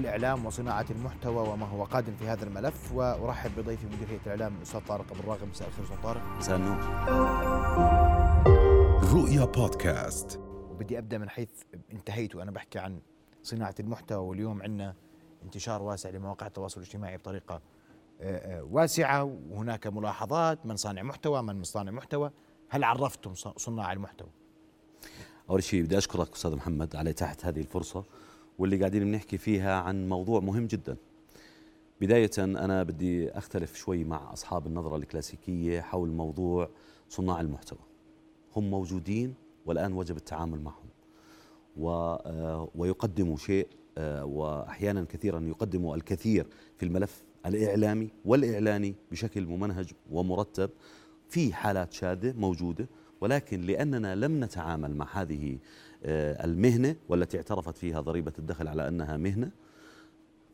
الإعلام وصناعة المحتوى وما هو قادم في هذا الملف وأرحب بضيفي مدير هيئة الإعلام الأستاذ طارق أبو الراغب. مساء الخير أستاذ طارق. مساء النور. رؤيا بودكاست. وبدي أبدأ من حيث انتهيت وأنا بحكي عن صناعة المحتوى واليوم عندنا انتشار واسع لمواقع التواصل الاجتماعي بطريقة آه، آه، واسعة. وهناك ملاحظات من صانع محتوى من صانع محتوى. هل عرفتم صناع المحتوى؟ أول شيء بدي أشكرك أستاذ محمد على إتاحة هذه الفرصة. واللي قاعدين بنحكي فيها عن موضوع مهم جدا. بداية أنا بدي أختلف شوي مع أصحاب النظرة الكلاسيكية حول موضوع صناع المحتوى. هم موجودين والآن وجب التعامل معهم. آه، ويقدموا شيء آه، وأحيانا كثيرا يقدموا الكثير في الملف الإعلامي والإعلاني بشكل ممنهج ومرتب. في حالات شاذة موجودة ولكن لأننا لم نتعامل مع هذه المهنة والتي اعترفت فيها ضريبة الدخل على أنها مهنة.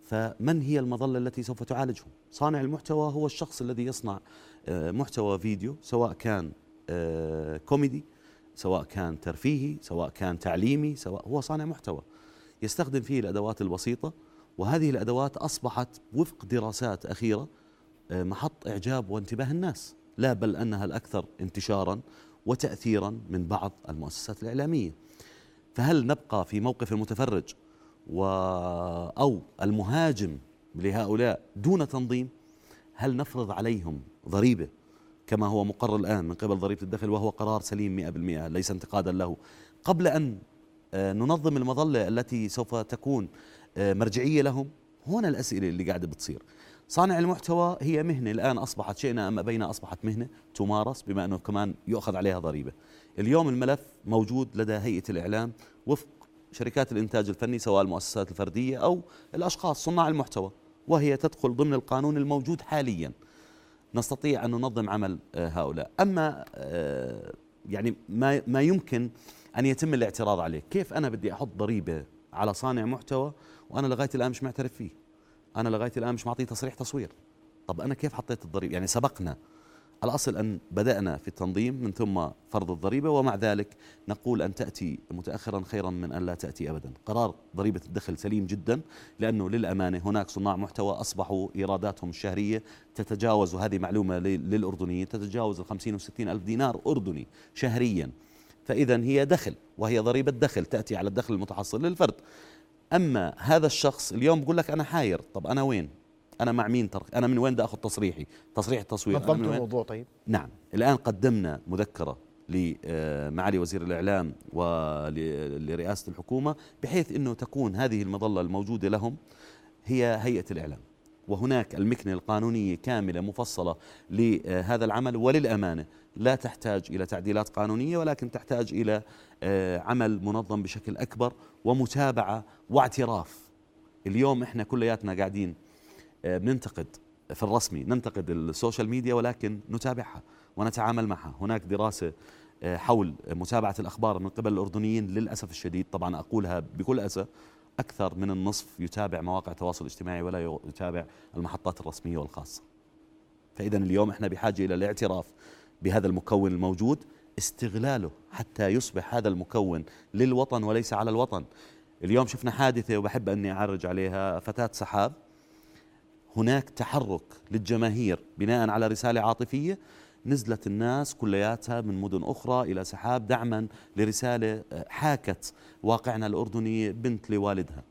فمن هي المظلة التي سوف تعالجهم؟ صانع المحتوى هو الشخص الذي يصنع آه، محتوى فيديو سواء كان آه، كوميدي سواء كان ترفيهي سواء كان تعليمي سواء هو صانع محتوى. يستخدم فيه الأدوات البسيطة وهذه الأدوات أصبحت وفق دراسات أخيرة محط إعجاب وانتباه الناس. لا بل أنها الأكثر انتشارا وتأثيرا من بعض المؤسسات الإعلامية. فهل نبقى في موقف المتفرج و أو المهاجم لهؤلاء دون تنظيم؟ هل نفرض عليهم ضريبة كما هو مقرر الآن من قبل ضريبة الدخل وهو قرار سليم 100% ليس انتقادا له؟ قبل أن آه، ننظم المظلة التي سوف تكون آه، مرجعية لهم هنا الأسئلة اللي قاعدة بتصير. صانع المحتوى هي مهنة الآن أصبحت شئنا أم أبينا أصبحت مهنة تمارس بما أنه كمان يؤخذ عليها ضريبة. اليوم الملف موجود لدى هيئة الإعلام وفق شركات الإنتاج الفني سواء المؤسسات الفردية أو الأشخاص صناع المحتوى وهي تدخل ضمن القانون الموجود حاليا. نستطيع أن ننظم عمل آه، هؤلاء. أما آه، يعني ما ما يمكن أن يتم الاعتراض عليه. كيف أنا بدي أحط ضريبة على صانع محتوى وأنا لغاية الآن مش معترف فيه؟ أنا لغاية الآن مش معطيه تصريح تصوير. طب أنا كيف حطيت الضريبة؟ يعني سبقنا الأصل أن بدأنا في التنظيم من ثم فرض الضريبة ومع ذلك نقول أن تأتي متاخرا خيرا من أن لا تأتي ابدا. قرار ضريبة الدخل سليم جدا لأنه للأمانة هناك صناع محتوى أصبحوا إيراداتهم الشهرية تتجاوز وهذه معلومة للأردنيين تتجاوز ال 50 و 60 ألف دينار أردني شهريا. فاذا هي دخل وهي ضريبة دخل تأتي على الدخل المتحصل للفرد. أما هذا الشخص اليوم بقول لك أنا حاير طب أنا وين؟ أنا مع مين ترك؟ أنا من وين بدي أخذ تصريحي؟ تصريح التصوير. نظمت الموضوع طيب. نعم. الآن قدمنا مذكرة لمعالي وزير الإعلام ولرئاسه الحكومة بحيث إنه تكون هذه المظلة الموجودة لهم هي هيئة الإعلام. وهناك المكنة القانونية كاملة مفصلة لهذا العمل وللأمانة لا تحتاج إلى تعديلات قانونية ولكن تحتاج إلى آه، عمل منظم بشكل أكبر ومتابعة واعتراف. اليوم إحنا كلياتنا قاعدين آه، بننتقد في الرسمي ننتقد السوشيال ميديا ولكن نتابعها ونتعامل معها. هناك دراسة آه، حول متابعة الأخبار من قبل الأردنيين للأسف الشديد طبعا أقولها بكل اسف أكثر من النصف يتابع مواقع التواصل الاجتماعي ولا يتابع المحطات الرسمية والخاصة. فاذا اليوم إحنا بحاجة إلى الاعتراف بهذا المكون الموجود استغلاله حتى يصبح هذا المكون للوطن وليس على الوطن. اليوم شفنا حادثة وبحب أني أعرج عليها فتاة سحاب هناك تحرك للجماهير بناء على رسالة عاطفية نزلت الناس كلياتها من مدن أخرى إلى سحاب دعما لرسالة حاكت واقعنا الأردني بنت لوالدها.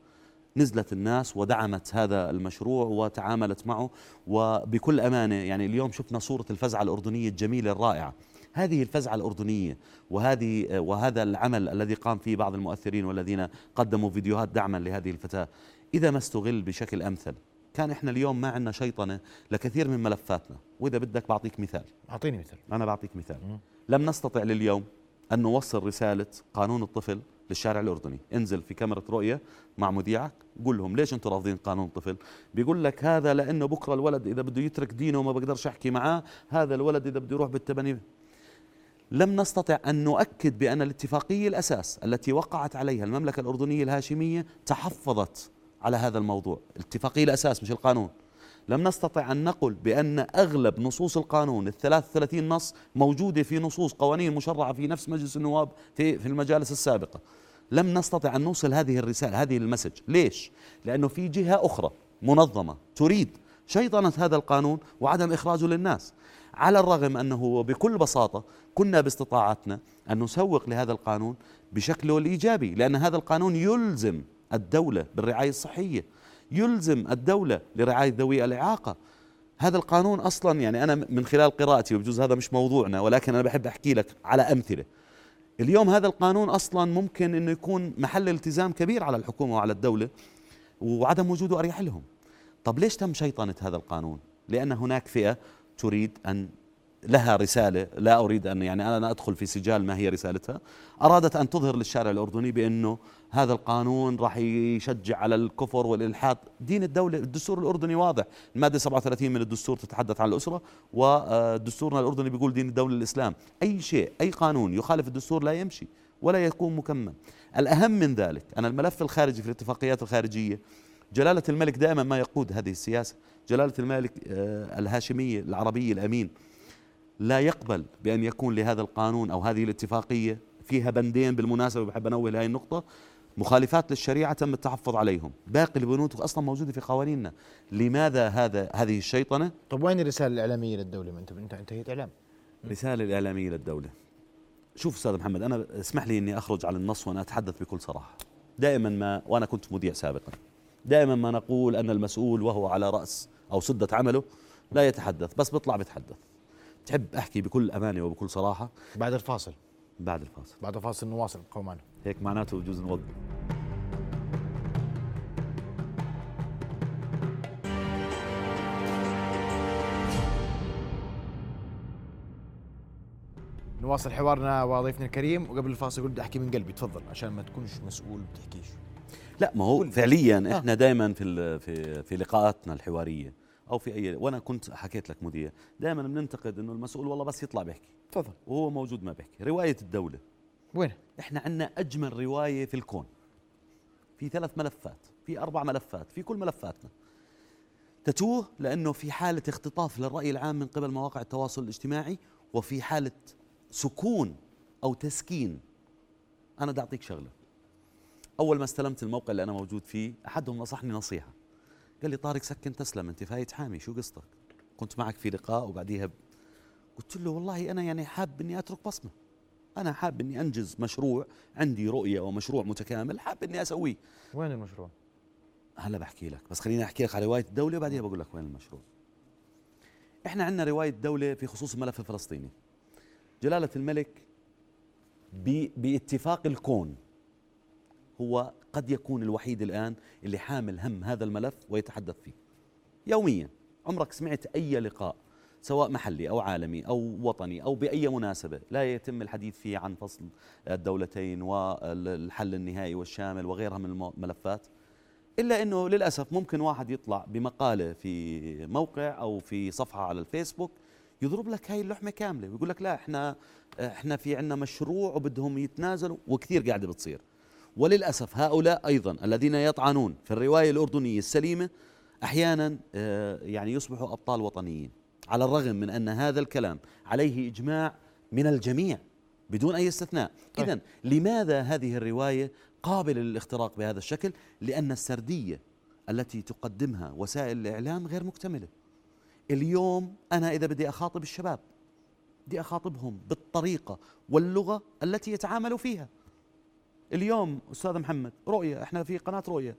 نزلت الناس ودعمت هذا المشروع وتعاملت معه وبكل أمانة يعني اليوم شفنا صورة الفزعة الأردنية الجميلة الرائعة. هذه الفزعة الأردنية وهذه وهذا العمل الذي قام فيه بعض المؤثرين والذين قدموا فيديوهات دعما لهذه الفتاة إذا ما استغل بشكل أمثل كان إحنا اليوم ما عندنا شيطنة لكثير من ملفاتنا. وإذا بدك بعطيك مثال. أعطيني مثال. أنا بعطيك مثال. لم نستطع لليوم أن نوصل رسالة قانون الطفل للشارع الأردني. انزل في كاميرا رؤية مع مذيعك قول لهم ليش أنتم رافضين قانون الطفل؟ بيقول لك هذا لأنه بكرة الولد إذا بده يترك دينه وما بقدرش أحكي معاه هذا الولد إذا بده يروح بالتبني. لم نستطع أن نؤكد بأن الاتفاقية الأساس التي وقعت عليها المملكة الأردنية الهاشمية تحفظت على هذا الموضوع. الاتفاقية الأساس مش القانون. لم نستطع أن نقل بأن أغلب نصوص القانون ال 33 نص موجودة في نصوص قوانين مشرعة في نفس مجلس النواب في في المجالس السابقة. لم نستطع أن نوصل هذه الرسالة هذه المسج. ليش؟ لأنه في جهة أخرى منظمة تريد شيطنة هذا القانون وعدم إخراجه للناس. على الرغم أنه بكل بساطة كنا باستطاعتنا أن نسوق لهذا القانون بشكله الإيجابي لأن هذا القانون يلزم الدولة بالرعاية الصحية يلزم الدولة لرعاية ذوي الإعاقة. هذا القانون أصلا يعني أنا من خلال قراءتي وبجوز هذا مش موضوعنا ولكن أنا بحب أحكي لك على أمثلة. اليوم هذا القانون أصلا ممكن إنه يكون محل التزام كبير على الحكومة وعلى الدولة وعدم وجوده أريح لهم. طب ليش تم شيطنة هذا القانون؟ لأن هناك فئة تريد أن لها رسالة لا أريد أن يعني أنا أدخل في سجال ما هي رسالتها. أرادت أن تظهر للشارع الأردني بأنه هذا القانون راح يشجع على الكفر والإلحاد. دين الدولة الدستور الأردني واضح. المادة 37 من الدستور تتحدث عن الأسرة ودستورنا الأردني بيقول دين الدولة الإسلام أي شيء أي قانون يخالف الدستور لا يمشي ولا يكون مكمل. الأهم من ذلك أنا الملف الخارجي في الاتفاقيات الخارجية جلالة الملك دائما ما يقود هذه السياسة. جلالة الملك آه، الهاشمية العربية الأمين لا يقبل بأن يكون لهذا القانون أو هذه الاتفاقية فيها بندين بالمناسبة بحب أنوه لهذه النقطة مخالفات للشريعة تم التحفظ عليهم. باقي البنود أصلا موجودة في قوانيننا. لماذا هذا هذه الشيطنة؟ طب وين الرسالة الإعلامية للدولة؟ ما أنت أنت انتهيت إعلام. رسالة الإعلامية للدولة. شوف أستاذ محمد أنا اسمح لي أني أخرج على النص وأنا أتحدث بكل صراحة. دائما ما وأنا كنت مذيع سابقا. دائما ما نقول أن المسؤول وهو على رأس أو سدة عمله لا يتحدث بس بيطلع بيتحدث. تحب أحكي بكل أمانة وبكل صراحة؟ بعد الفاصل. بعد الفاصل. بعد الفاصل نواصل ابقوا معنا. هيك معناته بجوز نوضح نواصل حوارنا وضيفنا الكريم وقبل الفاصل قلت أحكي من قلبي. تفضل عشان ما تكونش مسؤول بتحكيش لا ما هو فعليا آه. إحنا دائما في في في لقاءاتنا الحوارية. أو في اي وأنا كنت حكيت لك مذيع. دائما بننتقد إنه المسؤول والله بس يطلع بيحكي. تفضل. وهو موجود ما بيحكي. رواية الدولة. وين؟ إحنا عندنا أجمل رواية في الكون. في ثلاث ملفات. في أربع ملفات. في كل ملفاتنا. تتوه لأنه في حالة اختطاف للرأي العام من قبل مواقع التواصل الاجتماعي وفي حالة سكون أو تسكين. أنا بدي أعطيك شغلة. أول ما استلمت الموقع اللي أنا موجود فيه أحدهم نصحني نصيحة. قال لي طارق سكن تسلم أنت فايت حامي شو قصتك؟ كنت معك في لقاء وبعديها ب... قلت له والله أنا يعني حاب إني أترك بصمة. أنا حاب إني أنجز مشروع عندي رؤية ومشروع متكامل حاب إني أسويه. وين المشروع؟ هلا بحكي لك بس خليني أحكي لك على رواية الدولة وبعديها بقول لك وين المشروع. إحنا عندنا رواية الدولة في خصوص الملف الفلسطيني. جلالة الملك باتفاق الكون. هو قد يكون الوحيد الآن اللي حامل هم هذا الملف ويتحدث فيه. يوميا. عمرك سمعت أي لقاء سواء محلي أو عالمي أو وطني أو بأي مناسبة لا يتم الحديث فيه عن فصل الدولتين والحل النهائي والشامل وغيرها من الملفات إلا أنه للأسف ممكن واحد يطلع بمقالة في موقع أو في صفحة على الفيسبوك يضرب لك هاي اللحمة كاملة ويقول لك لا إحنا إحنا في عندنا مشروع وبدهم يتنازلوا وكثير قاعدة بتصير. وللأسف هؤلاء أيضا الذين يطعنون في الرواية الأردنية السليمة أحيانا آه، يعني يصبحوا أبطال وطنيين على الرغم من أن هذا الكلام عليه إجماع من الجميع بدون أي استثناء. طيب. إذا لماذا هذه الرواية قابلة للاختراق بهذا الشكل؟ لأن السردية التي تقدمها وسائل الإعلام غير مكتملة. اليوم أنا إذا بدي أخاطب الشباب بدي أخاطبهم بالطريقة واللغة التي يتعاملوا فيها. اليوم أستاذ محمد رؤية إحنا في قناة رؤية.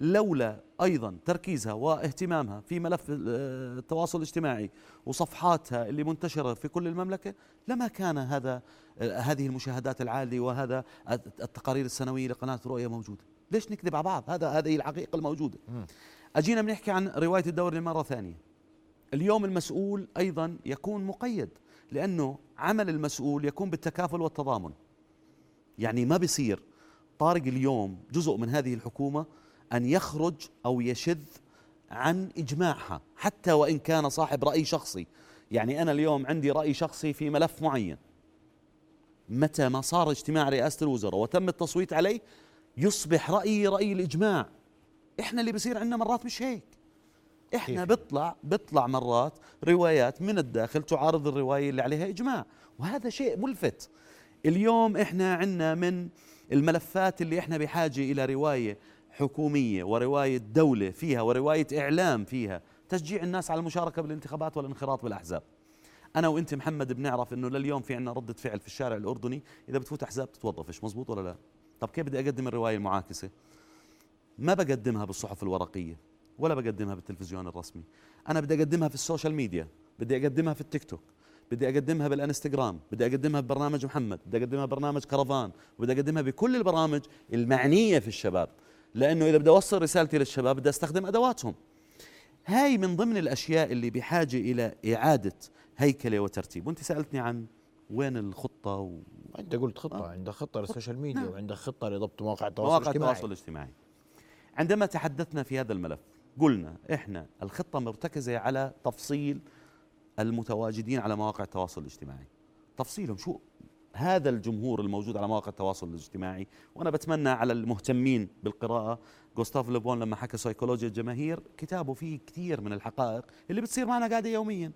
لولا أيضا تركيزها واهتمامها في ملف التواصل الاجتماعي وصفحاتها اللي منتشرة في كل المملكة لما كان هذا هذه المشاهدات العالية وهذا التقارير السنوية لقناة رؤية موجودة؟ ليش نكذب على بعض؟ هذا هذه الحقيقة الموجودة. أجينا بنحكي عن رواية الدوري لمره ثانية اليوم المسؤول أيضا يكون مقيد لأنه عمل المسؤول يكون بالتكافل والتضامن. يعني ما بيصير طارق اليوم جزء من هذه الحكومة أن يخرج أو يشذ عن إجماعها حتى وإن كان صاحب رأي شخصي. يعني أنا اليوم عندي رأي شخصي في ملف معين. متى ما صار اجتماع رئاسة الوزراء وتم التصويت عليه يصبح رأيي رأي الإجماع. إحنا اللي بصير عندنا مرات مش هيك. إحنا بيطلع بيطلع مرات روايات من الداخل تعارض الرواية اللي عليها إجماع وهذا شيء ملفت. اليوم إحنا عندنا من الملفات اللي إحنا بحاجة إلى رواية حكومية ورواية دولة فيها ورواية إعلام فيها تشجيع الناس على المشاركة بالانتخابات والانخراط بالأحزاب. أنا وأنت محمد بنعرف إنه لليوم في عندنا ردة فعل في الشارع الأردني إذا بتفوت أحزاب تتوظفش مزبوط ولا لا؟ طب كيف بدي أقدم الرواية المعاكسة؟ ما بقدمها بالصحف الورقية ولا بقدمها بالتلفزيون الرسمي. أنا بدي أقدمها في ال social media بدي أقدمها في التيك توك. بدي أقدمها بالإنستغرام بدي أقدمها ببرنامج محمد بدي أقدمها ببرنامج كرفان بدي أقدمها بكل البرامج المعنية في الشباب. لأنه إذا بدي أوصل رسالتي للشباب بدي أستخدم أدواتهم. هاي من ضمن الأشياء اللي بحاجة إلى إعادة هيكلة وترتيب. وأنت سألتني عن وين الخطة و... انت قلت خطة آه. عندك خطة. للسوشيال ميديا نعم. وعندك خطة لضبط مواقع التواصل مواقع الاجتماعي. التواصل الاجتماعي. عندما تحدثنا في هذا الملف قلنا إحنا الخطة مرتكزة على تفصيل المتواجدين على مواقع التواصل الاجتماعي. تفصيلهم شو هذا الجمهور الموجود على مواقع التواصل الاجتماعي؟ وأنا بتمنى على المهتمين بالقراءة جوستاف لوبون لما حكى سيكولوجيا الجماهير كتابه فيه كثير من الحقائق اللي بتصير معنا قاعدة يوميا.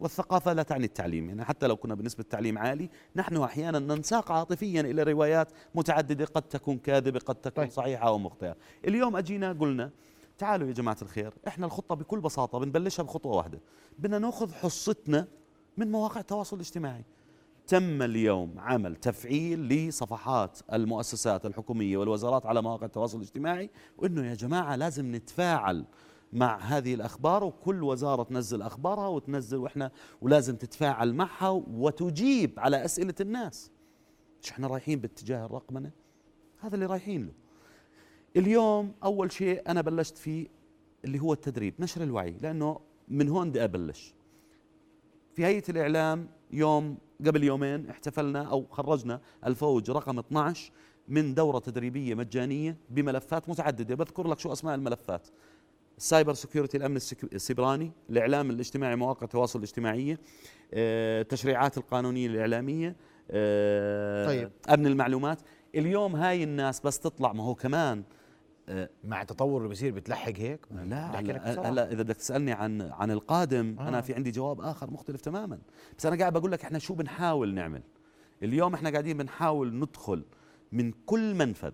والثقافة لا تعني التعليم يعني حتى لو كنا بنسبة تعليم عالي نحن أحيانا ننساق عاطفيا إلى روايات متعددة قد تكون كاذبة قد تكون طيب. صحيحة أو مخطئة. اليوم أجينا قلنا تعالوا يا جماعة الخير إحنا الخطة بكل بساطة بنبلشها بخطوة واحدة بدنا نأخذ حصتنا من مواقع التواصل الاجتماعي. تم اليوم عمل تفعيل لصفحات المؤسسات الحكومية والوزارات على مواقع التواصل الاجتماعي وإنه يا جماعة لازم نتفاعل مع هذه الأخبار وكل وزارة تنزل أخبارها وتنزل وإحنا ولازم تتفاعل معها وتجيب على أسئلة الناس. مش إحنا رايحين باتجاه الرقمنة؟ هذا اللي رايحين له. اليوم أول شيء أنا بلشت فيه اللي هو التدريب نشر الوعي لأنه من هون بدي أبلش. في هيئة الإعلام يوم قبل يومين احتفلنا أو خرجنا الفوج رقم 12 من دورة تدريبية مجانية بملفات متعددة. بذكر لك شو أسماء الملفات. ال cyber security الأمن السيبراني الإعلام الاجتماعي مواقع التواصل الاجتماعية آه، التشريعات القانونية الإعلامية آه، طيب. أمن المعلومات. اليوم هاي الناس بس تطلع ما هو كمان مع التطور اللي بصير بتلحق هيك؟ لا. هلا إذا بدك تسألني عن عن القادم آه. أنا في عندي جواب آخر مختلف تماما. بس أنا قاعد بقول لك إحنا شو بنحاول نعمل؟ اليوم إحنا قاعدين بنحاول ندخل من كل منفذ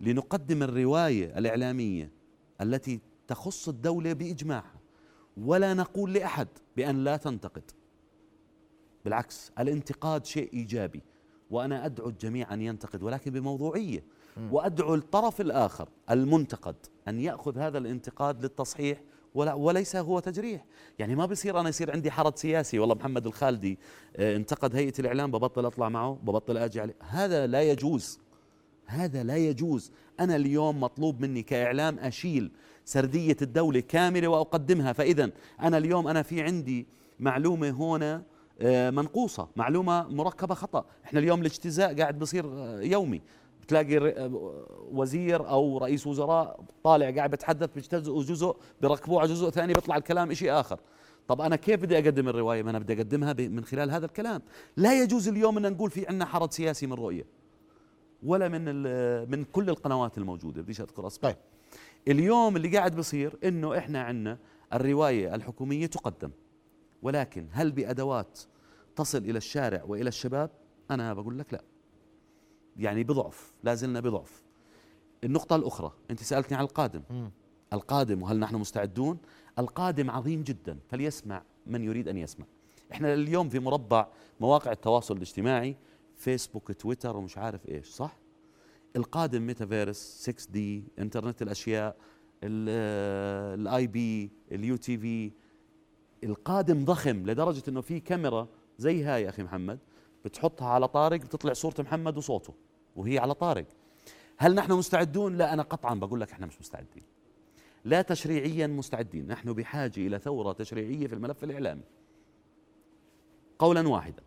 لنقدم الرواية الإعلامية التي تخص الدولة بإجماعها. ولا نقول لأحد بأن لا تنتقد. بالعكس الانتقاد شيء إيجابي وأنا أدعو الجميع أن ينتقد ولكن بموضوعية. وأدعو الطرف الآخر المنتقد أن يأخذ هذا الانتقاد للتصحيح ولا وليس هو تجريح. يعني ما بصير أنا يصير عندي حرج سياسي والله محمد الخالدي آه، انتقد هيئة الإعلام ببطل أطلع معه ببطل أجي عليه. هذا لا يجوز. هذا لا يجوز. أنا اليوم مطلوب مني كإعلام أشيل سردية الدولة كاملة وأقدمها. فإذا أنا اليوم أنا في عندي معلومة هنا آه، منقوصة معلومة مركبة خطأ. إحنا اليوم الاجتزاء قاعد بصير آه، يومي. آه، وزير أو رئيس وزراء طالع قاعد بتحدث بيجتزئوا جزء بركبوه على جزء ثاني بيطلع الكلام شيء آخر. طب أنا كيف بدي أقدم الرواية؟ ما أنا بدي أقدمها من خلال هذا الكلام. لا يجوز اليوم إن نقول في عندنا حرج سياسي من رؤية ولا من من كل القنوات الموجودة بديش أذكر أسماء. طيب. اليوم اللي قاعد بصير إنه إحنا عندنا الرواية الحكومية تقدم ولكن هل بأدوات تصل إلى الشارع وإلى الشباب؟ أنا بقول لك لا. يعني بضعف لا زلنا بضعف. النقطة الأخرى أنت سألتني عن القادم. مم. القادم وهل نحن مستعدون؟ القادم عظيم جدا فليسمع من يريد أن يسمع. إحنا اليوم في مربع مواقع التواصل الاجتماعي فيسبوك تويتر ومش عارف إيش صح؟ القادم ميتافيرس 6D إنترنت الأشياء ال IPTV. القادم ضخم لدرجة إنه في كاميرا زي هاي يا أخي محمد بتحطها على طارق بتطلع صورة محمد وصوته. وهي على طارق. هل نحن مستعدون؟ لا أنا قطعا بقول لك إحنا مش مستعدين. لا تشريعيا مستعدين. نحن بحاجة إلى ثورة تشريعية في الملف الإعلامي. قولا واحدا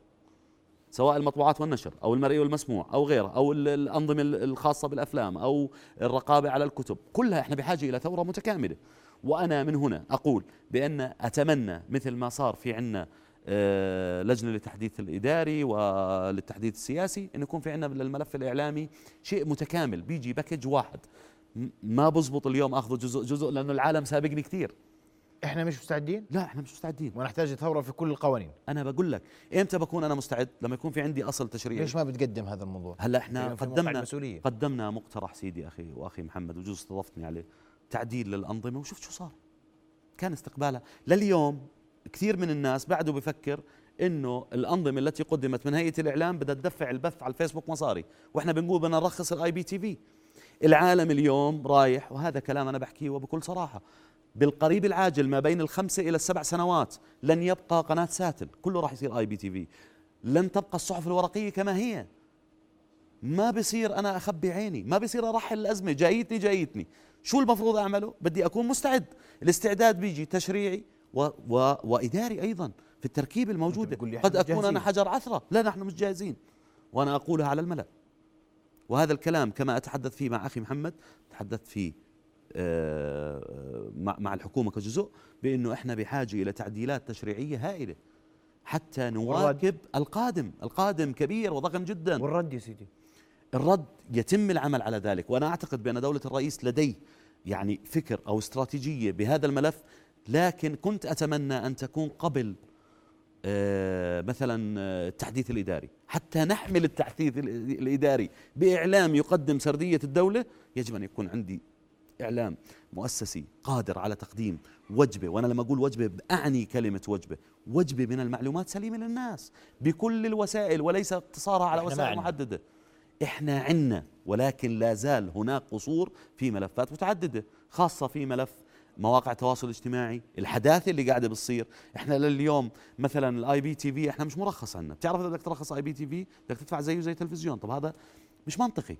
سواء المطبوعات والنشر أو المرئي والمسموع أو غيره أو ال- الأنظمة ال- الخاصة بالأفلام أو الرقابة على الكتب. كلها إحنا بحاجة إلى ثورة متكاملة. وأنا من هنا أقول بأن أتمنى مثل ما صار في آه، لجنة للتحديث الإداري وللتحديث السياسي انه يكون في عندنا للملف الإعلامي شيء متكامل بيجي باكج واحد. ما بزبط اليوم آخذه جزء جزء لأنه العالم سابقني كثير. إحنا مش مستعدين؟ لا إحنا مش مستعدين. ونحتاج ثورة في كل القوانين. أنا بقول لك إمتى بكون أنا مستعد؟ لما يكون في عندي أصل تشريعي. ليش ما بتقدم هذا الموضوع؟ هلا إحنا قدمنا. قدمنا مقترح سيدي أخي وأخي محمد وجوز استضفتني عليه تعديل للأنظمة وشفت شو صار. كان استقبالها لليوم كثير من الناس بعده بفكر إنه الأنظمة التي قدمت من هيئة الإعلام بدها تدفع البث على الفيسبوك مصاري وإحنا بنقول بدنا نرخص ال IPTV العالم اليوم رايح وهذا كلام أنا بحكيه وبكل صراحة بالقريب العاجل ما بين الخمسة إلى السبع سنوات لن يبقى قناة satellite كله راح يصير IPTV لن تبقى الصحف الورقية كما هي. ما بصير أنا أخبي عيني ما بصير أرحل الأزمة جايتني جايتني. شو المفروض أعمله؟ بدي أكون مستعد. الاستعداد بيجي تشريعي و و وإداري أيضا في التركيبه الموجوده قد أكون أنا جاهزين. حجر عثرة. لا نحن مش جاهزين. وأنا أقولها على الملا وهذا الكلام كما أتحدث فيه مع أخي محمد تحدثت فيه آه، مع مع الحكومة كجزء بأنه إحنا بحاجة إلى تعديلات تشريعية هائلة حتى نواكب القادم. القادم كبير وضخم جدا. والرد يا سيدي. الرد يتم العمل على ذلك. وأنا أعتقد بأن دولة الرئيس لديه يعني فكر أو استراتيجية بهذا الملف لكن كنت أتمنى أن تكون قبل آه، مثلا آه، التحديث الإداري. حتى نحمل التحديث ال- الإداري بإعلام يقدم سردية الدولة يجب أن يكون عندي إعلام مؤسسي قادر على تقديم وجبة. وأنا لما أقول وجبة أعني كلمة وجبة. وجبة من المعلومات سليمة للناس بكل الوسائل وليس اقتصارها على وسائل عنا. محددة. إحنا عنا ولكن لا زال هناك قصور في ملفات متعددة خاصة في ملف مواقع التواصل الاجتماعي الحداثة اللي قاعدة بتصير. إحنا لليوم مثلا ال IPTV إحنا مش مرخص عنا. بتعرف إذا بدك ترخص IPTV بدك تدفع زيه زي التلفزيون طب هذا مش منطقي.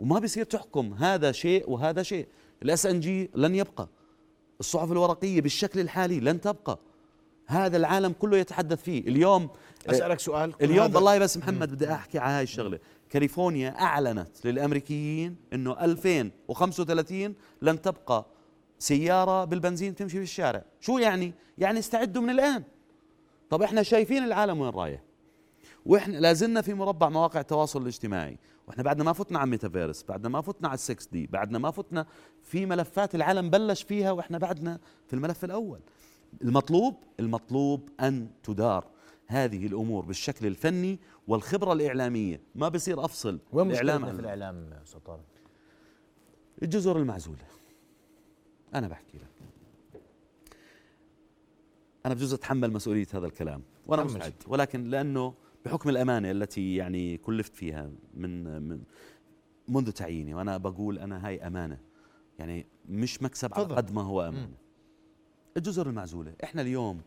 وما بيصير تحكم هذا شيء وهذا شيء. ال SNG لن يبقى. الصحف الورقية بالشكل الحالي لن تبقى. هذا العالم كله يتحدث فيه. اليوم أسألك سؤال. اليوم والله بس محمد بدي أحكي على هاي الشغلة. كاليفورنيا أعلنت للأمريكيين إنه 2035 لن تبقى. سيارة بالبنزين تمشي في الشارع. شو يعني؟ يعني استعدوا من الآن. طب إحنا شايفين العالم وين رايح؟ وإحنا لازلنا في مربع مواقع التواصل الاجتماعي. وإحنا بعدنا ما فتنا على ميتافيرس بعدنا ما فتنا على ال six D بعدنا ما فتنا في ملفات العالم بلش فيها وإحنا بعدنا في الملف الأول. المطلوب المطلوب أن تدار هذه الأمور بالشكل الفني والخبرة الإعلامية. ما بصير أفصل. وين الإعلام مشكلتنا في الإعلام طارق؟ الجزر المعزوله أنا بحكي لك. أنا بجوز أتحمل مسؤولية هذا الكلام تحمل. مستعد. ولكن لأنه بحكم الأمانة التي يعني كلفت فيها من من منذ تعييني وأنا بقول أنا هاي أمانة. يعني مش مكسب على. قد ما هو أمانة. الجزر المعزولة. إحنا اليوم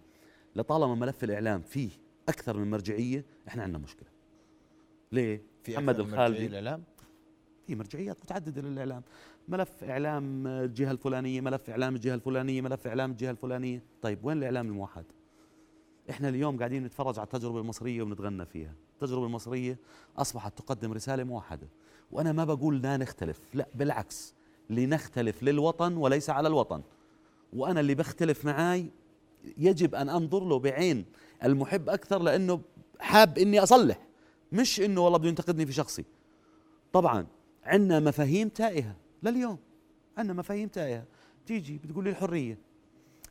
لطالما ملف الإعلام فيه أكثر من مرجعية إحنا عندنا مشكلة. ليه؟ في محمد أكثر من مرجعية الخالدي في مرجعيات متعددة للإعلام. ملف إعلام الجهة الفلانية ملف إعلام الجهة الفلانية ملف إعلام الجهة الفلانية. طيب وين الإعلام الموحد؟ إحنا اليوم قاعدين نتفرج على التجربة المصرية ونتغنى فيها. التجربة المصرية أصبحت تقدم رسالة موحدة. وأنا ما بقول لا نختلف لا بالعكس لنختلف للوطن وليس على الوطن. وأنا اللي بختلف معاي يجب أن أنظر له بعين المحب أكثر لأنه حاب إني أصلح مش إنه والله بده ينتقدني في شخصي. طبعا عندنا مفاهيم تائهة. لليوم. عندنا مفاهيم تائهه تيجي بتقول لي الحرية.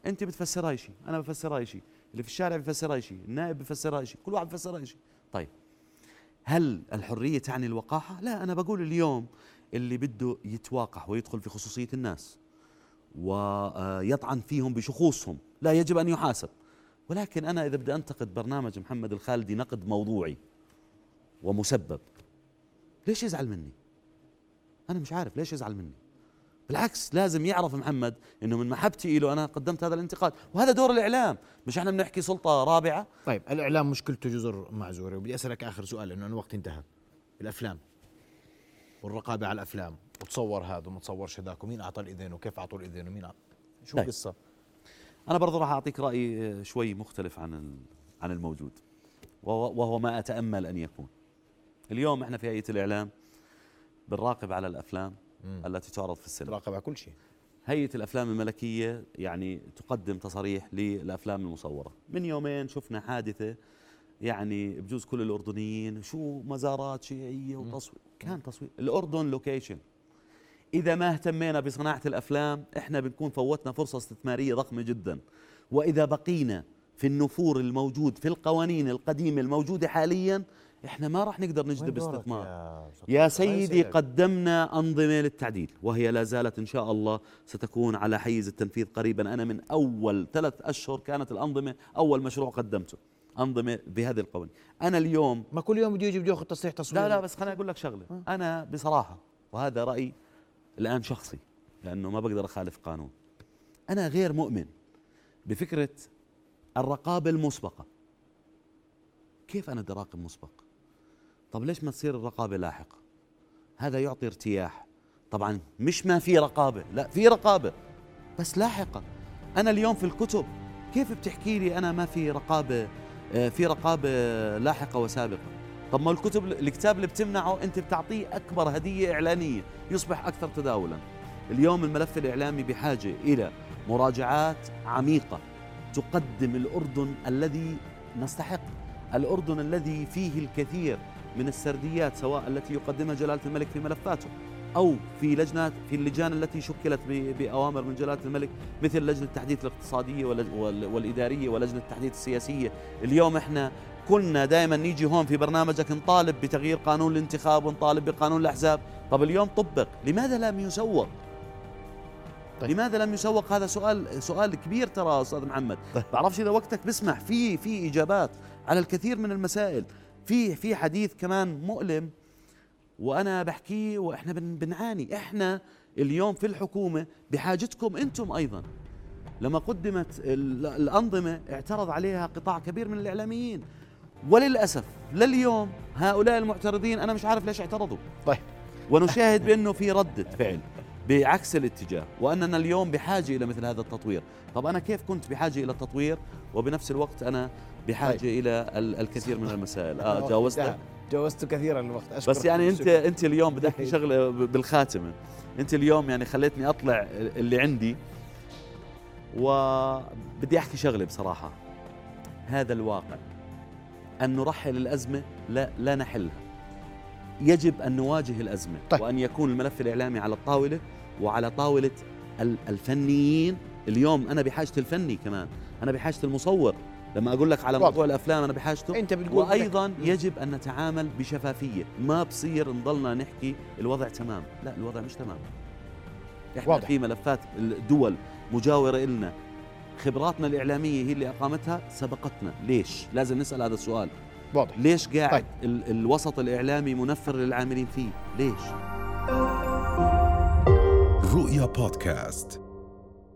أنت بتفسرها شيء أنا بفسرها شيء. اللي في الشارع بفسرها شيء النائب بفسرها شيء كل واحد بفسرها شيء. طيب هل الحرية تعني الوقاحة؟ لا أنا بقول اليوم اللي بده يتواقح ويدخل في خصوصية الناس ويطعن فيهم بشخوصهم. لا يجب أن يحاسب. ولكن أنا إذا بدي أنتقد برنامج محمد الخالدي نقد موضوعي ومسبب ليش يزعل مني؟ أنا مش عارف ليش يزعل مني. بالعكس لازم يعرف محمد إنه من محبتي له أنا قدمت هذا الانتقاد وهذا دور الإعلام. مش إحنا بنحكي سلطة رابعة؟ طيب الإعلام مشكلته جزر معزوره وبدي أسألك آخر سؤال لأنه الوقت انتهى. الأفلام والرقابة على الأفلام وتصور هذا وما تصورش هذاك ومين أعطى الاذن وكيف أعطوا الاذن ومين أعطى شو طيب. القصة؟ أنا برضه راح أعطيك رأي آه، شوي مختلف عن عن الموجود. وهو وهو ما أتأمل أن يكون. اليوم إحنا في هيئة الإعلام بنراقب على الأفلام مم. التي تعرض في السينما. تراقب على كل شيء. هيئة الأفلام الملكية يعني تقدم تصاريح للأفلام المصورة. من يومين شفنا حادثة يعني بجوز كل الأردنيين شو مزارات شيعية وتصوير. كان تصوير. الأردن لوكيشن إذا ما اهتمينا بصناعة الأفلام إحنا بنكون فوتنا فرصة استثمارية ضخمة جدا. وإذا بقينا في النفور الموجود في القوانين القديمة الموجودة حاليا إحنا ما راح نقدر نجذب استثمار. يا سيدي قدمنا أنظمة للتعديل وهي لا زالت إن شاء الله ستكون على حيز التنفيذ قريبا. أنا من أول ثلاث أشهر كانت الأنظمة أول مشروع قدمته أنظمة بهذه القوانين أنا اليوم ما كل يوم بده يجي بده ياخذ تصريح تصوير لا لا بس خليني أقول لك شغلة. أنا بصراحة وهذا رأي الآن شخصي لأنه ما بقدر أخالف قانون. أنا غير مؤمن بفكرة الرقابة المسبقة. كيف أنا بدي أراقب مسبق؟ طب ليش ما تصير الرقابة لاحقة؟ هذا يعطي ارتياح. طبعا مش ما في رقابة لا في رقابة بس لاحقة. أنا اليوم في الكتب كيف بتحكي لي أنا ما في رقابة آه، في رقابة لاحقة وسابقة؟ طب ما الكتب الكتاب اللي بتمنعه أنت بتعطيه أكبر هدية إعلانية يصبح أكثر تداولا. اليوم الملف الإعلامي بحاجة إلى مراجعات عميقة تقدم الأردن الذي نستحق الأردن الذي فيه الكثير. من السرديات سواء التي يقدمها جلالة الملك في ملفاته أو في لجنات في اللجان التي شكلت بأوامر من جلالة الملك مثل لجنة التحديث الاقتصادية والإدارية ولجنة التحديث السياسية. اليوم إحنا كنا دائما نيجي هون في برنامجك نطالب بتغيير قانون الانتخاب ونطالب بقانون الأحزاب. طب اليوم طبق لماذا لم يسوق؟ طيب. لماذا لم يسوق؟ هذا سؤال سؤال كبير ترى أستاذ محمد. طيب. بعرفش إذا وقتك بسمح في في إجابات على الكثير من المسائل. في في حديث كمان مؤلم وأنا بحكيه وإحنا بنعاني. إحنا اليوم في الحكومة بحاجتكم أنتم أيضا. لما قدمت الأنظمة اعترض عليها قطاع كبير من الإعلاميين. وللأسف لليوم هؤلاء المعترضين أنا مش عارف ليش اعترضوا. طيب. ونشاهد بأنه في رده فعل بعكس الاتجاه وأننا اليوم بحاجة إلى مثل هذا التطوير. طب أنا كيف كنت بحاجة إلى التطوير؟ وبنفس الوقت أنا بحاجة طيب. إلى الكثير من المسائل. آه جاوزت؟ جاوزت كثيرا الوقت أشكر بس يعني انت أنت اليوم بدي احكي شغله بالخاتمة. أنت اليوم يعني خليتني أطلع اللي عندي وبدي أحكي شغلة بصراحة. هذا الواقع. أن نرحل الأزمة لا لا نحلها. يجب أن نواجه الأزمة طيب. وأن يكون الملف الإعلامي على الطاولة وعلى طاولة الفنيين. اليوم أنا بحاجة الفني كمان. أنا بحاجة المصور. لما أقول لك على واضح. موضوع الأفلام أنا بحاجته أنت بتقول وأيضا لك. يجب أن نتعامل بشفافية. ما بصير نضلنا نحكي الوضع تمام. لا الوضع مش تمام. إحنا واضح. في ملفات الدول مجاورة لنا خبراتنا الإعلامية هي اللي أقامتها سبقتنا. ليش؟ لازم نسأل هذا السؤال. واضح. ليش قاعد طيب. ال الوسط الإعلامي منفر للعاملين فيه؟ ليش؟ رؤيا بودكاست.